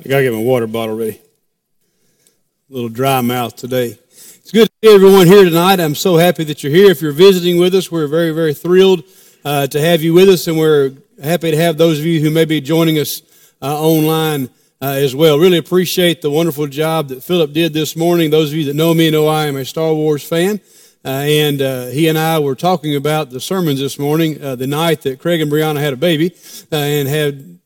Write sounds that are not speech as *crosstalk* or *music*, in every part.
I gotta get my water bottle ready. A little dry mouth today. It's good to see everyone here tonight. I'm so happy that you're here. If you're visiting with us, we're very, very thrilled uh, to have you with us, and we're happy to have those of you who may be joining us uh, online uh, as well. Really appreciate the wonderful job that Philip did this morning. Those of you that know me know I am a Star Wars fan. Uh, and uh, he and I were talking about the sermons this morning, uh, the night that Craig and Brianna had a baby, and had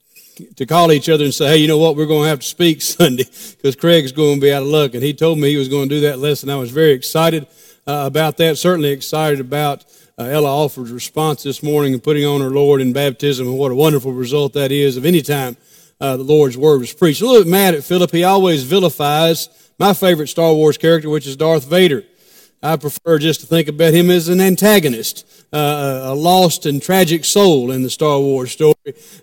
to call each other and say, hey, you know what, we're going to have to speak *laughs* Sunday because Craig's going to be out of luck. And he told me he was going to do that lesson. I was very excited uh, about that, certainly excited about uh, Ella Alford's response this morning and putting on her Lord in baptism and what a wonderful result that is of any time uh, the Lord's word was preached. A little bit mad at Philip. He always vilifies my favorite Star Wars character, which is Darth Vader. I prefer just to think about him as an antagonist, uh, a lost and tragic soul in the Star Wars story,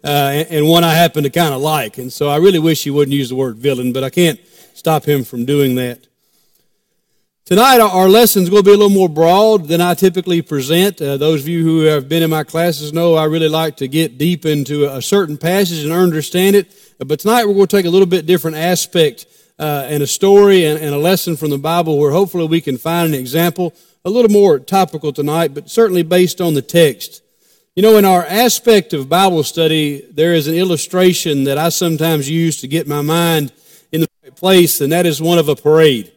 uh, and, and, one I happen to kind of like. And so I really wish he wouldn't use the word villain, but I can't stop him from doing that. Tonight, our lesson is going to be a little more broad than I typically present. Uh, those of you who have been in my classes know I really like to get deep into a certain passage and understand it. But tonight, we're going to take a little bit different aspect uh, and a story and, and a lesson from the Bible where hopefully we can find an example, a little more topical tonight, but certainly based on the text. You know, in our aspect of Bible study, there is an illustration that I sometimes use to get my mind in the right place, and that is one of a parade.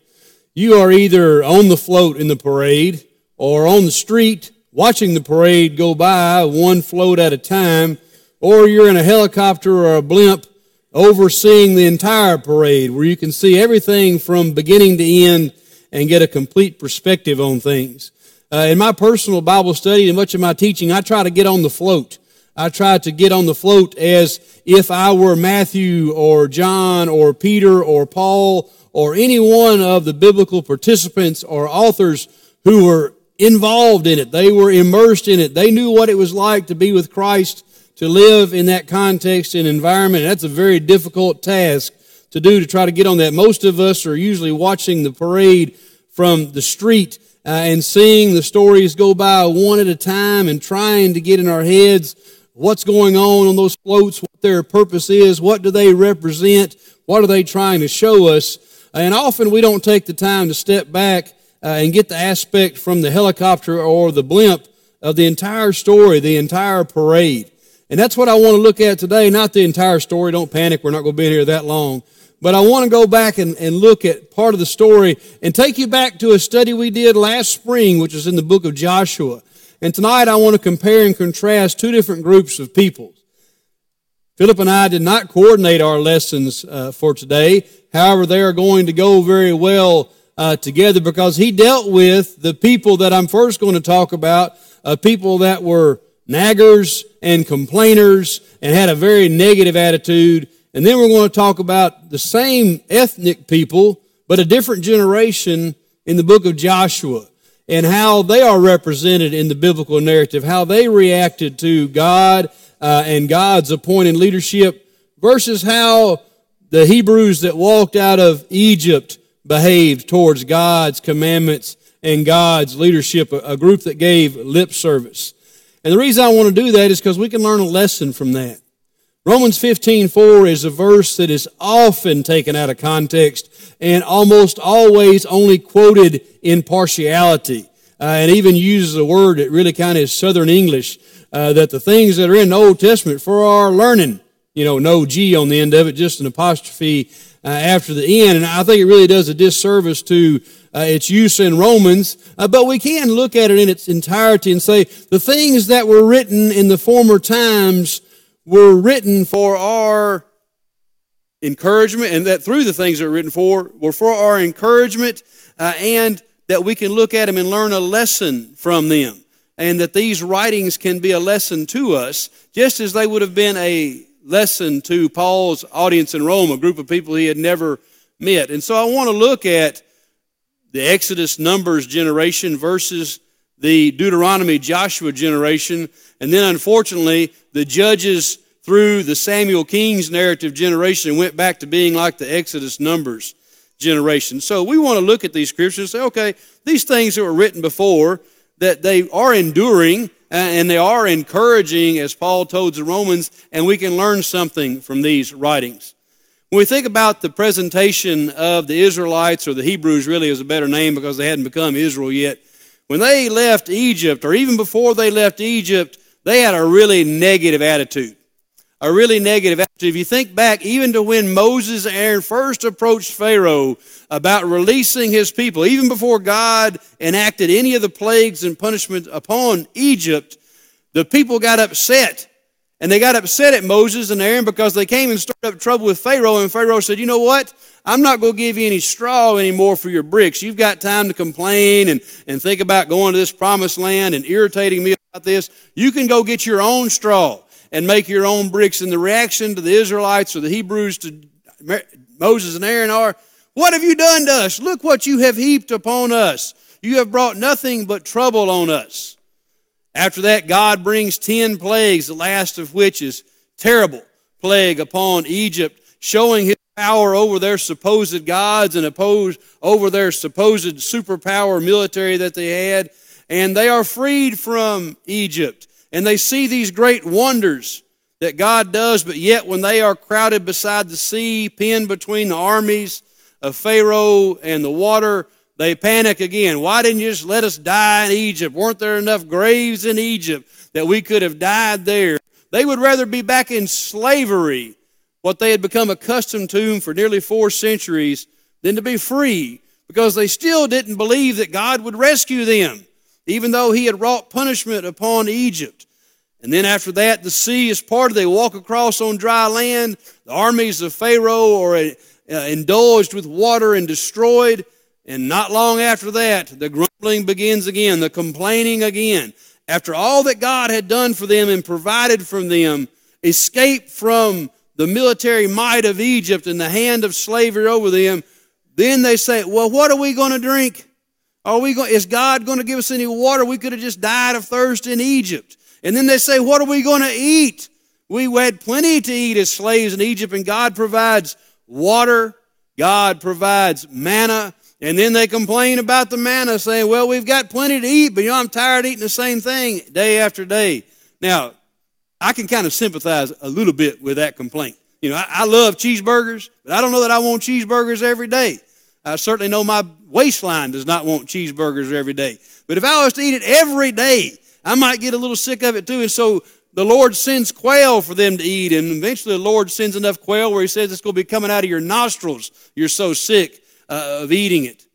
You are either on the float in the parade or on the street watching the parade go by one float at a time, or you're in a helicopter or a blimp overseeing the entire parade where you can see everything from beginning to end and get a complete perspective on things. Uh, in my personal Bible study and much of my teaching, I try to get on the float. I try to get on the float as if I were Matthew or John or Peter or Paul or any one of the biblical participants or authors who were involved in it. They were immersed in it. They knew what it was like to be with Christ to live in that context and environment. That's a very difficult task to do to try to get on that. Most of us are usually watching the parade from the street uh, and seeing the stories go by one at a time and trying to get in our heads what's going on on those floats, what their purpose is, what do they represent, what are they trying to show us. And often we don't take the time to step back uh, and get the aspect from the helicopter or the blimp of the entire story, the entire parade. And that's what I want to look at today, not the entire story. Don't panic, we're not going to be here that long. But I want to go back and, and look at part of the story and take you back to a study we did last spring, which is in the book of Joshua. And tonight I want to compare and contrast two different groups of people. Philip and I did not coordinate our lessons uh, for today. However, they are going to go very well uh, together because he dealt with the people that I'm first going to talk about, uh, people that were naggers and complainers and had a very negative attitude. And then we're going to talk about the same ethnic people, but a different generation in the book of Joshua and how they are represented in the biblical narrative, how they reacted to God uh, and God's appointed leadership versus how the Hebrews that walked out of Egypt behaved towards God's commandments and God's leadership, a group that gave lip service. And the reason I want to do that is because we can learn a lesson from that. Romans 15, 4 is a verse that is often taken out of context and almost always only quoted in partiality. Uh, and even uses a word that really kind of is Southern English, uh, that the things that are in the Old Testament for our learning, you know, no G on the end of it, just an apostrophe uh, after the end. And I think it really does a disservice to uh, its use in Romans, uh, but we can look at it in its entirety and say the things that were written in the former times were written for our encouragement, and that through the things that were written for were for our encouragement, uh, and that we can look at them and learn a lesson from them, and that these writings can be a lesson to us, just as they would have been a lesson to Paul's audience in Rome, a group of people he had never met. And so I want to look at the Exodus Numbers generation versus the Deuteronomy Joshua generation. And then unfortunately, the Judges through the Samuel Kings narrative generation went back to being like the Exodus Numbers generation. So we want to look at these scriptures and say, okay, these things that were written before, that they are enduring uh, and they are encouraging, as Paul told the Romans, and we can learn something from these writings. When we think about the presentation of the Israelites, or the Hebrews really is a better name because they hadn't become Israel yet, when they left Egypt, or even before they left Egypt, they had a really negative attitude. A really negative attitude. If you think back even to when Moses and Aaron first approached Pharaoh about releasing his people, even before God enacted any of the plagues and punishment upon Egypt, the people got upset. And they got upset at Moses and Aaron because they came and started up trouble with Pharaoh. And Pharaoh said, You know what? I'm not going to give you any straw anymore for your bricks. You've got time to complain and, and think about going to this promised land and irritating me about this. You can go get your own straw and make your own bricks. And the reaction to the Israelites or the Hebrews to Moses and Aaron are, What have you done to us? Look what you have heaped upon us. You have brought nothing but trouble on us. After that, God brings ten plagues, the last of which is terrible plague upon Egypt, showing his power over their supposed gods and oppose over their supposed superpower military that they had. And they are freed from Egypt. And they see these great wonders that God does, but yet when they are crowded beside the sea, pinned between the armies of Pharaoh and the water, they panic again. Why didn't you just let us die in Egypt? Weren't there enough graves in Egypt that we could have died there? They would rather be back in slavery, what they had become accustomed to for nearly four centuries, than to be free because they still didn't believe that God would rescue them, even though He had wrought punishment upon Egypt. And then after that, the sea is parted. They walk across on dry land. The armies of Pharaoh are uh, indulged with water and destroyed. And not long after that, the grumbling begins again, the complaining again. After all that God had done for them and provided for them, escape from the military might of Egypt and the hand of slavery over them, then they say, Well, what are we going to drink? Are we going, is God going to give us any water? We could have just died of thirst in Egypt. And then they say, What are we going to eat? We had plenty to eat as slaves in Egypt, and God provides water, God provides manna, and then they complain about the manna, saying, Well, we've got plenty to eat, but you know, I'm tired of eating the same thing day after day. Now, I can kind of sympathize a little bit with that complaint. You know, I, I love cheeseburgers, but I don't know that I want cheeseburgers every day. I certainly know my waistline does not want cheeseburgers every day. But if I was to eat it every day, I might get a little sick of it too. And so the Lord sends quail for them to eat. And eventually the Lord sends enough quail where He says it's going to be coming out of your nostrils. You're so sick uh, of eating it.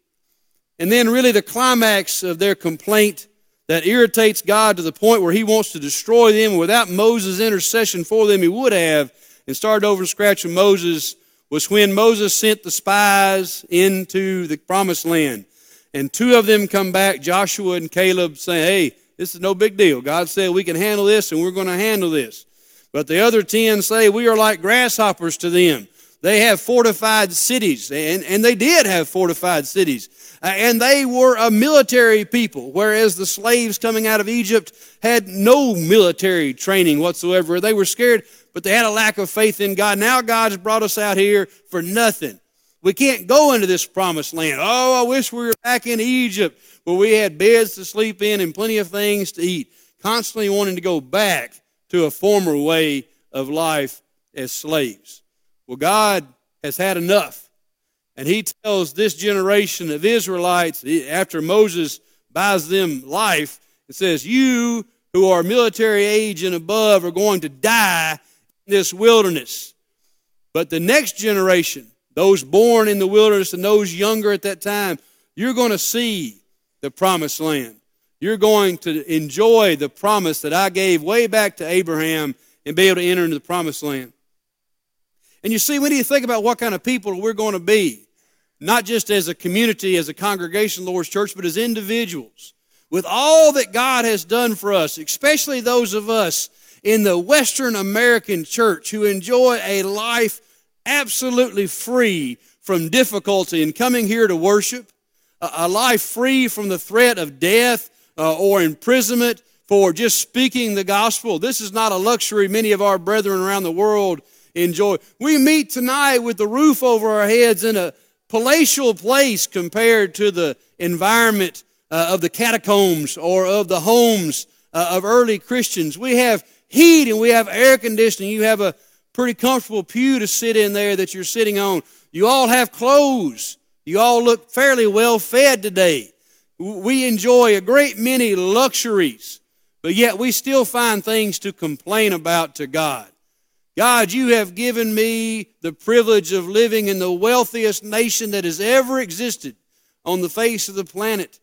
And then, really, the climax of their complaint that irritates God to the point where He wants to destroy them. Without Moses' intercession for them, He would have, and started over scratch with Moses, was when Moses sent the spies into the promised land. And two of them come back, Joshua and Caleb, saying, Hey, this is no big deal. God said we can handle this and we're going to handle this. But the other ten say we are like grasshoppers to them. They have fortified cities, and, and they did have fortified cities. Uh, and they were a military people, whereas the slaves coming out of Egypt had no military training whatsoever. They were scared, but they had a lack of faith in God. Now God's brought us out here for nothing. We can't go into this promised land. Oh, I wish we were back in Egypt where we had beds to sleep in and plenty of things to eat. Constantly wanting to go back to a former way of life as slaves. Well, God has had enough. And he tells this generation of Israelites, after Moses buys them life, it says, You who are military age and above are going to die in this wilderness. But the next generation, those born in the wilderness and those younger at that time, you're going to see the promised land. You're going to enjoy the promise that I gave way back to Abraham and be able to enter into the promised land. And you see, we need to think about what kind of people we're going to be, not just as a community, as a congregation, Lord's Church, but as individuals. With all that God has done for us, especially those of us in the Western American church who enjoy a life absolutely free from difficulty in coming here to worship, a life free from the threat of death uh, or imprisonment for just speaking the gospel. This is not a luxury many of our brethren around the world enjoy. We meet tonight with the roof over our heads in a palatial place compared to the environment uh, of the catacombs or of the homes uh, of early Christians. We have heat and we have air conditioning. You have a pretty comfortable pew to sit in there that you're sitting on. You all have clothes. You all look fairly well fed today. We enjoy a great many luxuries, but yet we still find things to complain about to God. God, you have given me the privilege of living in the wealthiest nation that has ever existed on the face of the planet.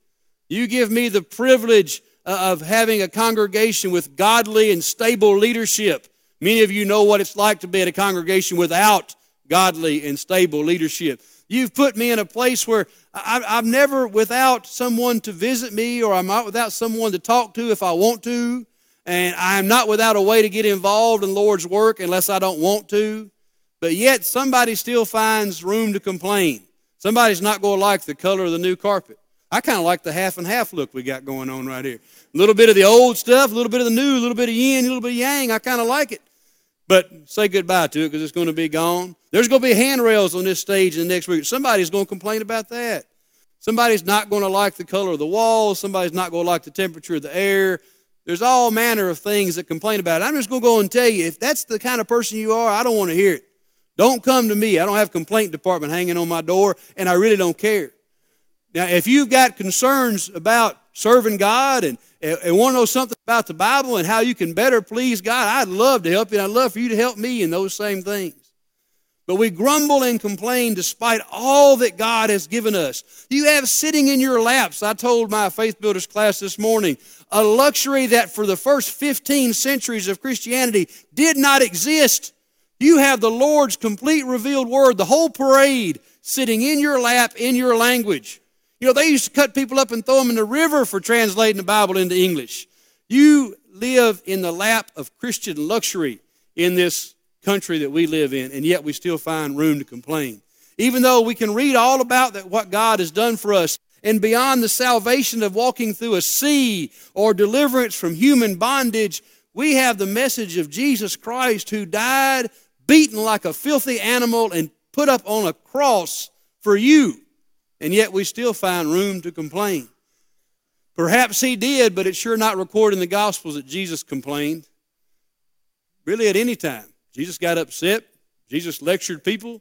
You give me the privilege uh, of having a congregation with godly and stable leadership. Many of you know what it's like to be at a congregation without godly and stable leadership. You've put me in a place where I, am never without someone to visit me, or I'm not without someone to talk to if I want to, and I'm not without a way to get involved in Lord's work unless I don't want to. But yet, somebody still finds room to complain. Somebody's not going to like the color of the new carpet. I kind of like the half and half look we got going on right here. A little bit of the old stuff, a little bit of the new, a little bit of yin, a little bit of yang. I kind of like it. But say goodbye to it because it's going to be gone. There's going to be handrails on this stage in the next week. Somebody's going to complain about that. Somebody's not going to like the color of the walls. Somebody's not going to like the temperature of the air. There's all manner of things that complain about it. I'm just going to go and tell you if that's the kind of person you are, I don't want to hear it. Don't come to me. I don't have complaint department hanging on my door, and I really don't care. Now, if you've got concerns about serving God and, and want to know something about the Bible and how you can better please God, I'd love to help you, and I'd love for you to help me in those same things. But we grumble and complain despite all that God has given us. You have sitting in your laps, I told my faith builders class this morning, a luxury that for the first 15 centuries of Christianity did not exist. You have the Lord's complete revealed word, the whole parade sitting in your lap in your language. You know, they used to cut people up and throw them in the river for translating the Bible into English. You live in the lap of Christian luxury in this country that we live in, and yet we still find room to complain. Even though we can read all about that, what God has done for us, and beyond the salvation of walking through a sea or deliverance from human bondage, we have the message of Jesus Christ who died beaten like a filthy animal and put up on a cross for you and yet we still find room to complain. Perhaps he did, but it's sure not recorded in the Gospels that Jesus complained. Really, at any time. Jesus got upset. Jesus lectured people.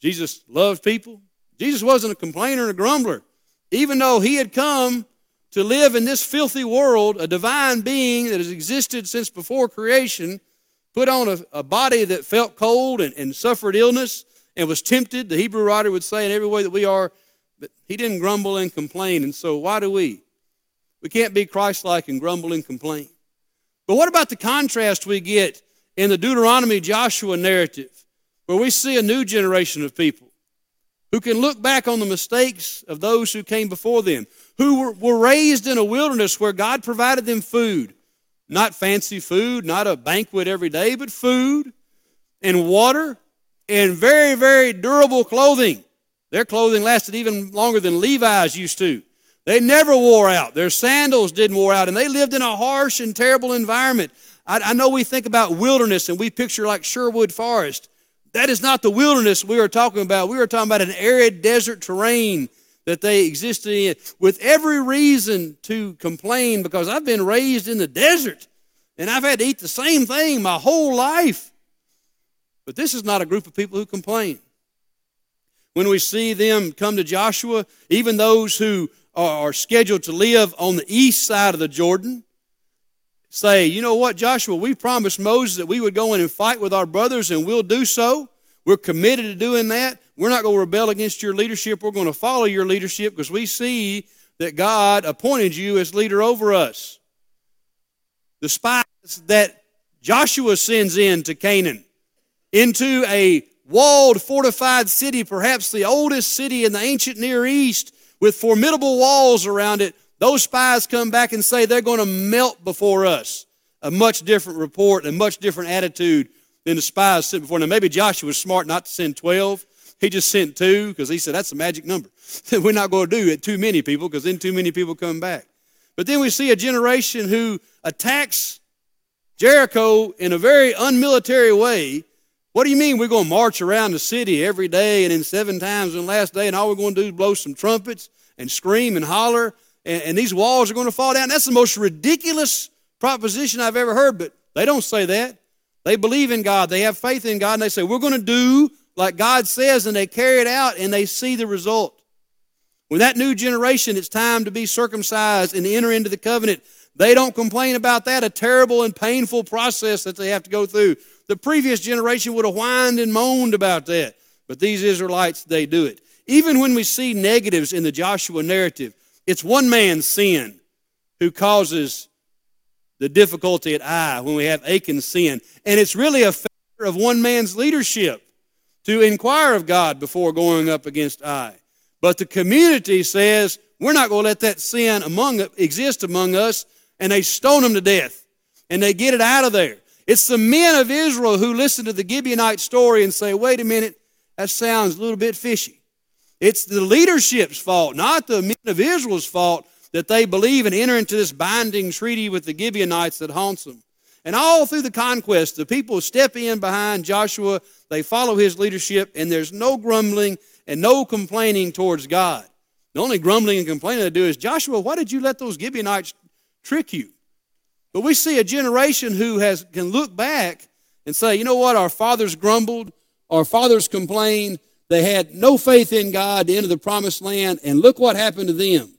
Jesus loved people. Jesus wasn't a complainer and a grumbler. Even though he had come to live in this filthy world, a divine being that has existed since before creation, put on a, a body that felt cold and, and suffered illness and was tempted, the Hebrew writer would say, in every way that we are but he didn't grumble and complain. And so why do we? We can't be Christ like and grumble and complain. But what about the contrast we get in the Deuteronomy Joshua narrative, where we see a new generation of people who can look back on the mistakes of those who came before them, who were, were raised in a wilderness where God provided them food. Not fancy food, not a banquet every day, but food and water and very, very durable clothing. Their clothing lasted even longer than Levi's used to. They never wore out. Their sandals didn't wear out, and they lived in a harsh and terrible environment. I, I know we think about wilderness and we picture like Sherwood Forest. That is not the wilderness we are talking about. We are talking about an arid desert terrain that they existed in with every reason to complain because I've been raised in the desert and I've had to eat the same thing my whole life. But this is not a group of people who complain when we see them come to Joshua, even those who are scheduled to live on the east side of the Jordan, say, you know what, Joshua, we promised Moses that we would go in and fight with our brothers, and we'll do so. We're committed to doing that. We're not going to rebel against your leadership. We're going to follow your leadership because we see that God appointed you as leader over us. The spies that Joshua sends in to Canaan, into a walled, fortified city, perhaps the oldest city in the ancient Near East with formidable walls around it, those spies come back and say they're going to melt before us. A much different report, a much different attitude than the spies sent before. Now, maybe Joshua was smart not to send 12. He just sent two because he said that's a magic number. *laughs* We're not going to do it too many people because then too many people come back. But then we see a generation who attacks Jericho in a very unmilitary way what do you mean we're going to march around the city every day and in seven times on the last day and all we're going to do is blow some trumpets and scream and holler and, and these walls are going to fall down? That's the most ridiculous proposition I've ever heard, but they don't say that. They believe in God. They have faith in God, and they say, We're going to do like God says, and they carry it out and they see the result. When that new generation, it's time to be circumcised and enter into the covenant, they don't complain about that, a terrible and painful process that they have to go through. The previous generation would have whined and moaned about that. But these Israelites, they do it. Even when we see negatives in the Joshua narrative, it's one man's sin who causes the difficulty at Ai when we have Achan's sin. And it's really a factor of one man's leadership to inquire of God before going up against Ai. But the community says, we're not going to let that sin among exist among us, and they stone them to death. And they get it out of there. It's the men of Israel who listen to the Gibeonite story and say, wait a minute, that sounds a little bit fishy. It's the leadership's fault, not the men of Israel's fault, that they believe and enter into this binding treaty with the Gibeonites that haunts them. And all through the conquest, the people step in behind Joshua, they follow his leadership, and there's no grumbling and no complaining towards God. The only grumbling and complaining they do is, Joshua, why did you let those Gibeonites trick you? But we see a generation who has, can look back and say, you know what, our fathers grumbled, our fathers complained, they had no faith in God to enter the promised land, and look what happened to them.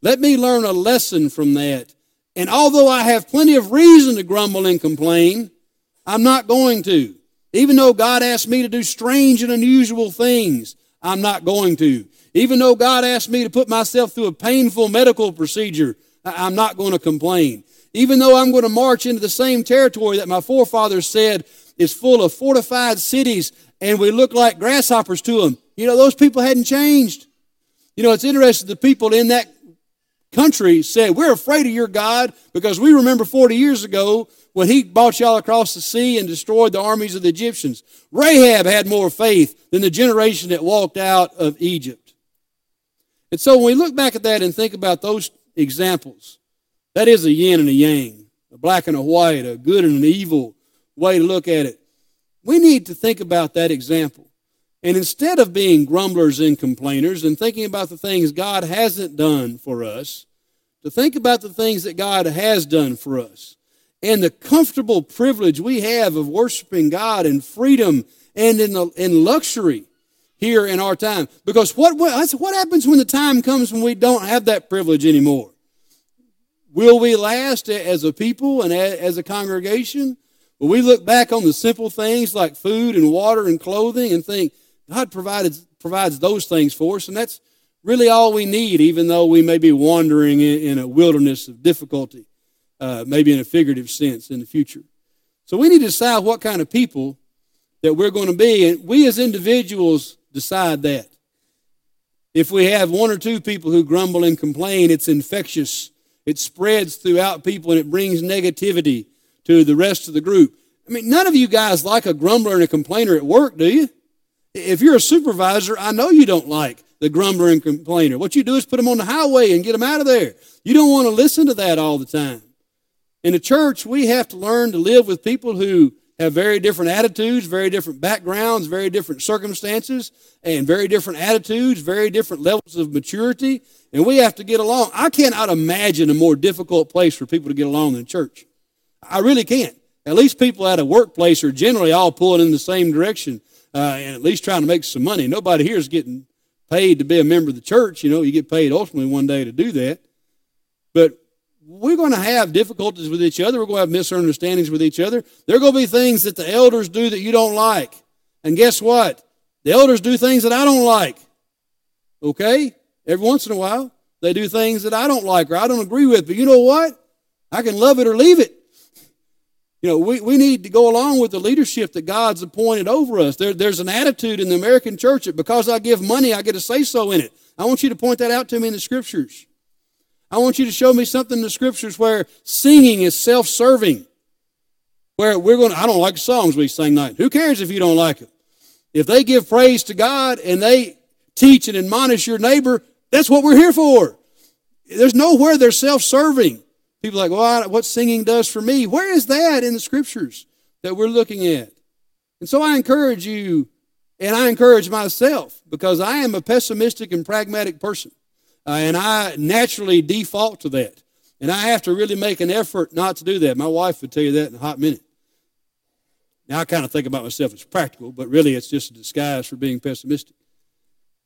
Let me learn a lesson from that. And although I have plenty of reason to grumble and complain, I'm not going to. Even though God asked me to do strange and unusual things, I'm not going to. Even though God asked me to put myself through a painful medical procedure, I'm not going to complain. Even though I'm going to march into the same territory that my forefathers said is full of fortified cities and we look like grasshoppers to them, you know, those people hadn't changed. You know, it's interesting, the people in that country said, We're afraid of your God because we remember 40 years ago when he brought y'all across the sea and destroyed the armies of the Egyptians. Rahab had more faith than the generation that walked out of Egypt. And so when we look back at that and think about those examples, that is a yin and a yang, a black and a white, a good and an evil way to look at it. We need to think about that example. And instead of being grumblers and complainers and thinking about the things God hasn't done for us, to think about the things that God has done for us and the comfortable privilege we have of worshiping God in freedom and in, the, in luxury here in our time. Because what, what, what happens when the time comes when we don't have that privilege anymore? Will we last as a people and as a congregation? Will we look back on the simple things like food and water and clothing and think, God provided, provides those things for us, and that's really all we need, even though we may be wandering in, in a wilderness of difficulty, uh, maybe in a figurative sense in the future. So we need to decide what kind of people that we're going to be, and we as individuals decide that. If we have one or two people who grumble and complain, it's infectious. It spreads throughout people and it brings negativity to the rest of the group. I mean, none of you guys like a grumbler and a complainer at work, do you? If you're a supervisor, I know you don't like the grumbler and complainer. What you do is put them on the highway and get them out of there. You don't want to listen to that all the time. In the church, we have to learn to live with people who have very different attitudes, very different backgrounds, very different circumstances, and very different attitudes, very different levels of maturity, and we have to get along. I cannot imagine a more difficult place for people to get along than church. I really can't. At least people at a workplace are generally all pulling in the same direction uh, and at least trying to make some money. Nobody here is getting paid to be a member of the church. You know, you get paid ultimately one day to do that. But we're going to have difficulties with each other. We're going to have misunderstandings with each other. There are going to be things that the elders do that you don't like. And guess what? The elders do things that I don't like. Okay? Every once in a while, they do things that I don't like or I don't agree with. But you know what? I can love it or leave it. You know, we, we need to go along with the leadership that God's appointed over us. There, there's an attitude in the American church that because I give money, I get a say so in it. I want you to point that out to me in the scriptures. I want you to show me something in the scriptures where singing is self serving. Where we're going to, I don't like the songs we sing tonight. Who cares if you don't like them? If they give praise to God and they teach and admonish your neighbor, that's what we're here for. There's nowhere they're self serving. People like, well, what singing does for me. Where is that in the scriptures that we're looking at? And so I encourage you, and I encourage myself, because I am a pessimistic and pragmatic person. Uh, and I naturally default to that. And I have to really make an effort not to do that. My wife would tell you that in a hot minute. Now, I kind of think about myself as practical, but really it's just a disguise for being pessimistic.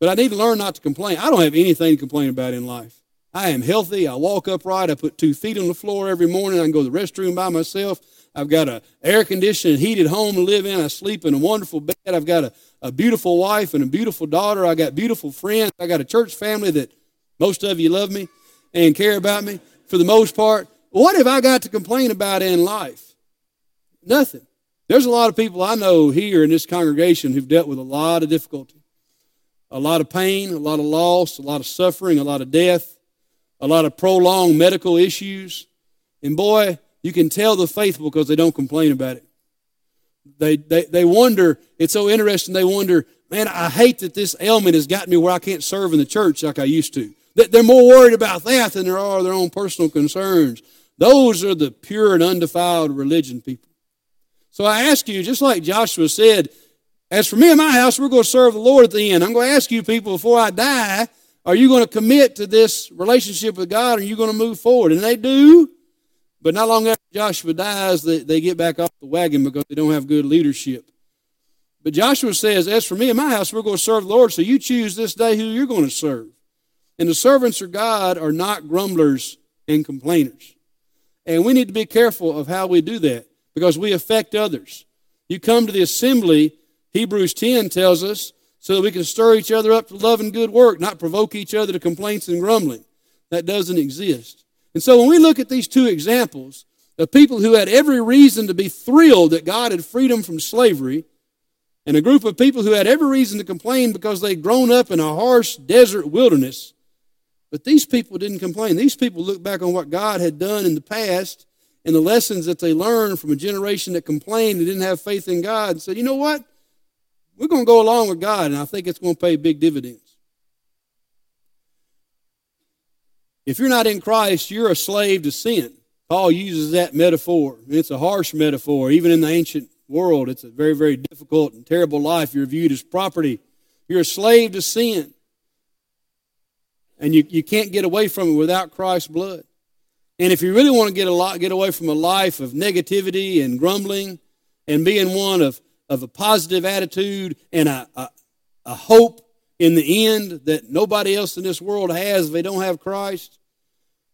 But I need to learn not to complain. I don't have anything to complain about in life. I am healthy. I walk upright. I put two feet on the floor every morning. I can go to the restroom by myself. I've got a air conditioned, heated home to live in. I sleep in a wonderful bed. I've got a, a beautiful wife and a beautiful daughter. I got beautiful friends. I got a church family that most of you love me and care about me for the most part. What have I got to complain about in life? Nothing. There's a lot of people I know here in this congregation who've dealt with a lot of difficulty, a lot of pain, a lot of loss, a lot of suffering, a lot of death, a lot of prolonged medical issues. And boy, you can tell the faithful because they don't complain about it. They, they, they wonder, it's so interesting, they wonder, man, I hate that this ailment has gotten me where I can't serve in the church like I used to. They're more worried about that than there are their own personal concerns. Those are the pure and undefiled religion people. So I ask you, just like Joshua said, as for me and my house, we're going to serve the Lord at the end. I'm going to ask you people before I die, are you going to commit to this relationship with God? Are you going to move forward? And they do. But not long after Joshua dies, they, they get back off the wagon because they don't have good leadership. But Joshua says, As for me and my house, we're going to serve the Lord. So you choose this day who you're going to serve. And the servants of God are not grumblers and complainers. And we need to be careful of how we do that because we affect others. You come to the assembly, Hebrews 10 tells us, so that we can stir each other up to love and good work, not provoke each other to complaints and grumbling. That doesn't exist. And so when we look at these two examples of people who had every reason to be thrilled that God had freed them from slavery, and a group of people who had every reason to complain because they'd grown up in a harsh desert wilderness, but these people didn't complain. These people looked back on what God had done in the past and the lessons that they learned from a generation that complained and didn't have faith in God and said, you know what? We're going to go along with God, and I think it's going to pay big dividends. If you're not in Christ, you're a slave to sin. Paul uses that metaphor. It's a harsh metaphor. Even in the ancient world, it's a very, very difficult and terrible life. You're viewed as property. You're a slave to sin. And you, you can't get away from it without Christ's blood. And if you really want to get a lot, get away from a life of negativity and grumbling and being one of, of a positive attitude and a, a, a hope in the end that nobody else in this world has if they don't have Christ,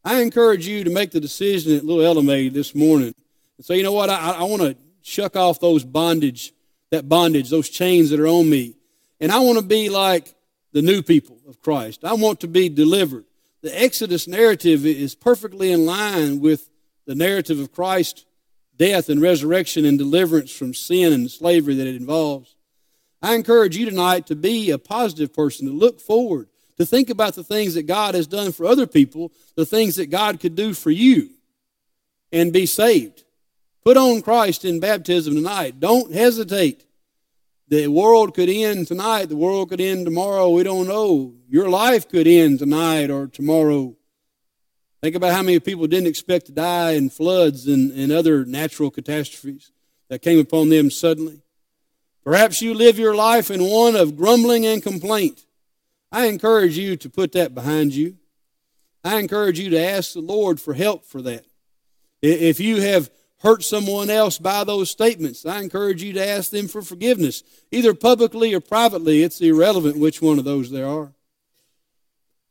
I encourage you to make the decision that little Ella made this morning and say, you know what, I, I want to shuck off those bondage, that bondage, those chains that are on me. And I want to be like the new people of Christ. I want to be delivered the Exodus narrative is perfectly in line with the narrative of Christ's death and resurrection and deliverance from sin and slavery that it involves. I encourage you tonight to be a positive person, to look forward, to think about the things that God has done for other people, the things that God could do for you, and be saved. Put on Christ in baptism tonight. Don't hesitate. The world could end tonight. The world could end tomorrow. We don't know. Your life could end tonight or tomorrow. Think about how many people didn't expect to die in floods and, and other natural catastrophes that came upon them suddenly. Perhaps you live your life in one of grumbling and complaint. I encourage you to put that behind you. I encourage you to ask the Lord for help for that. If you have hurt someone else by those statements. I encourage you to ask them for forgiveness, either publicly or privately. It's irrelevant which one of those there are.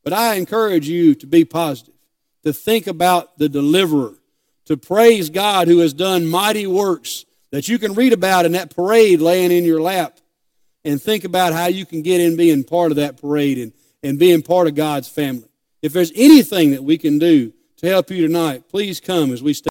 But I encourage you to be positive, to think about the deliverer, to praise God who has done mighty works that you can read about in that parade laying in your lap, and think about how you can get in being part of that parade and, and being part of God's family. If there's anything that we can do to help you tonight, please come as we stay.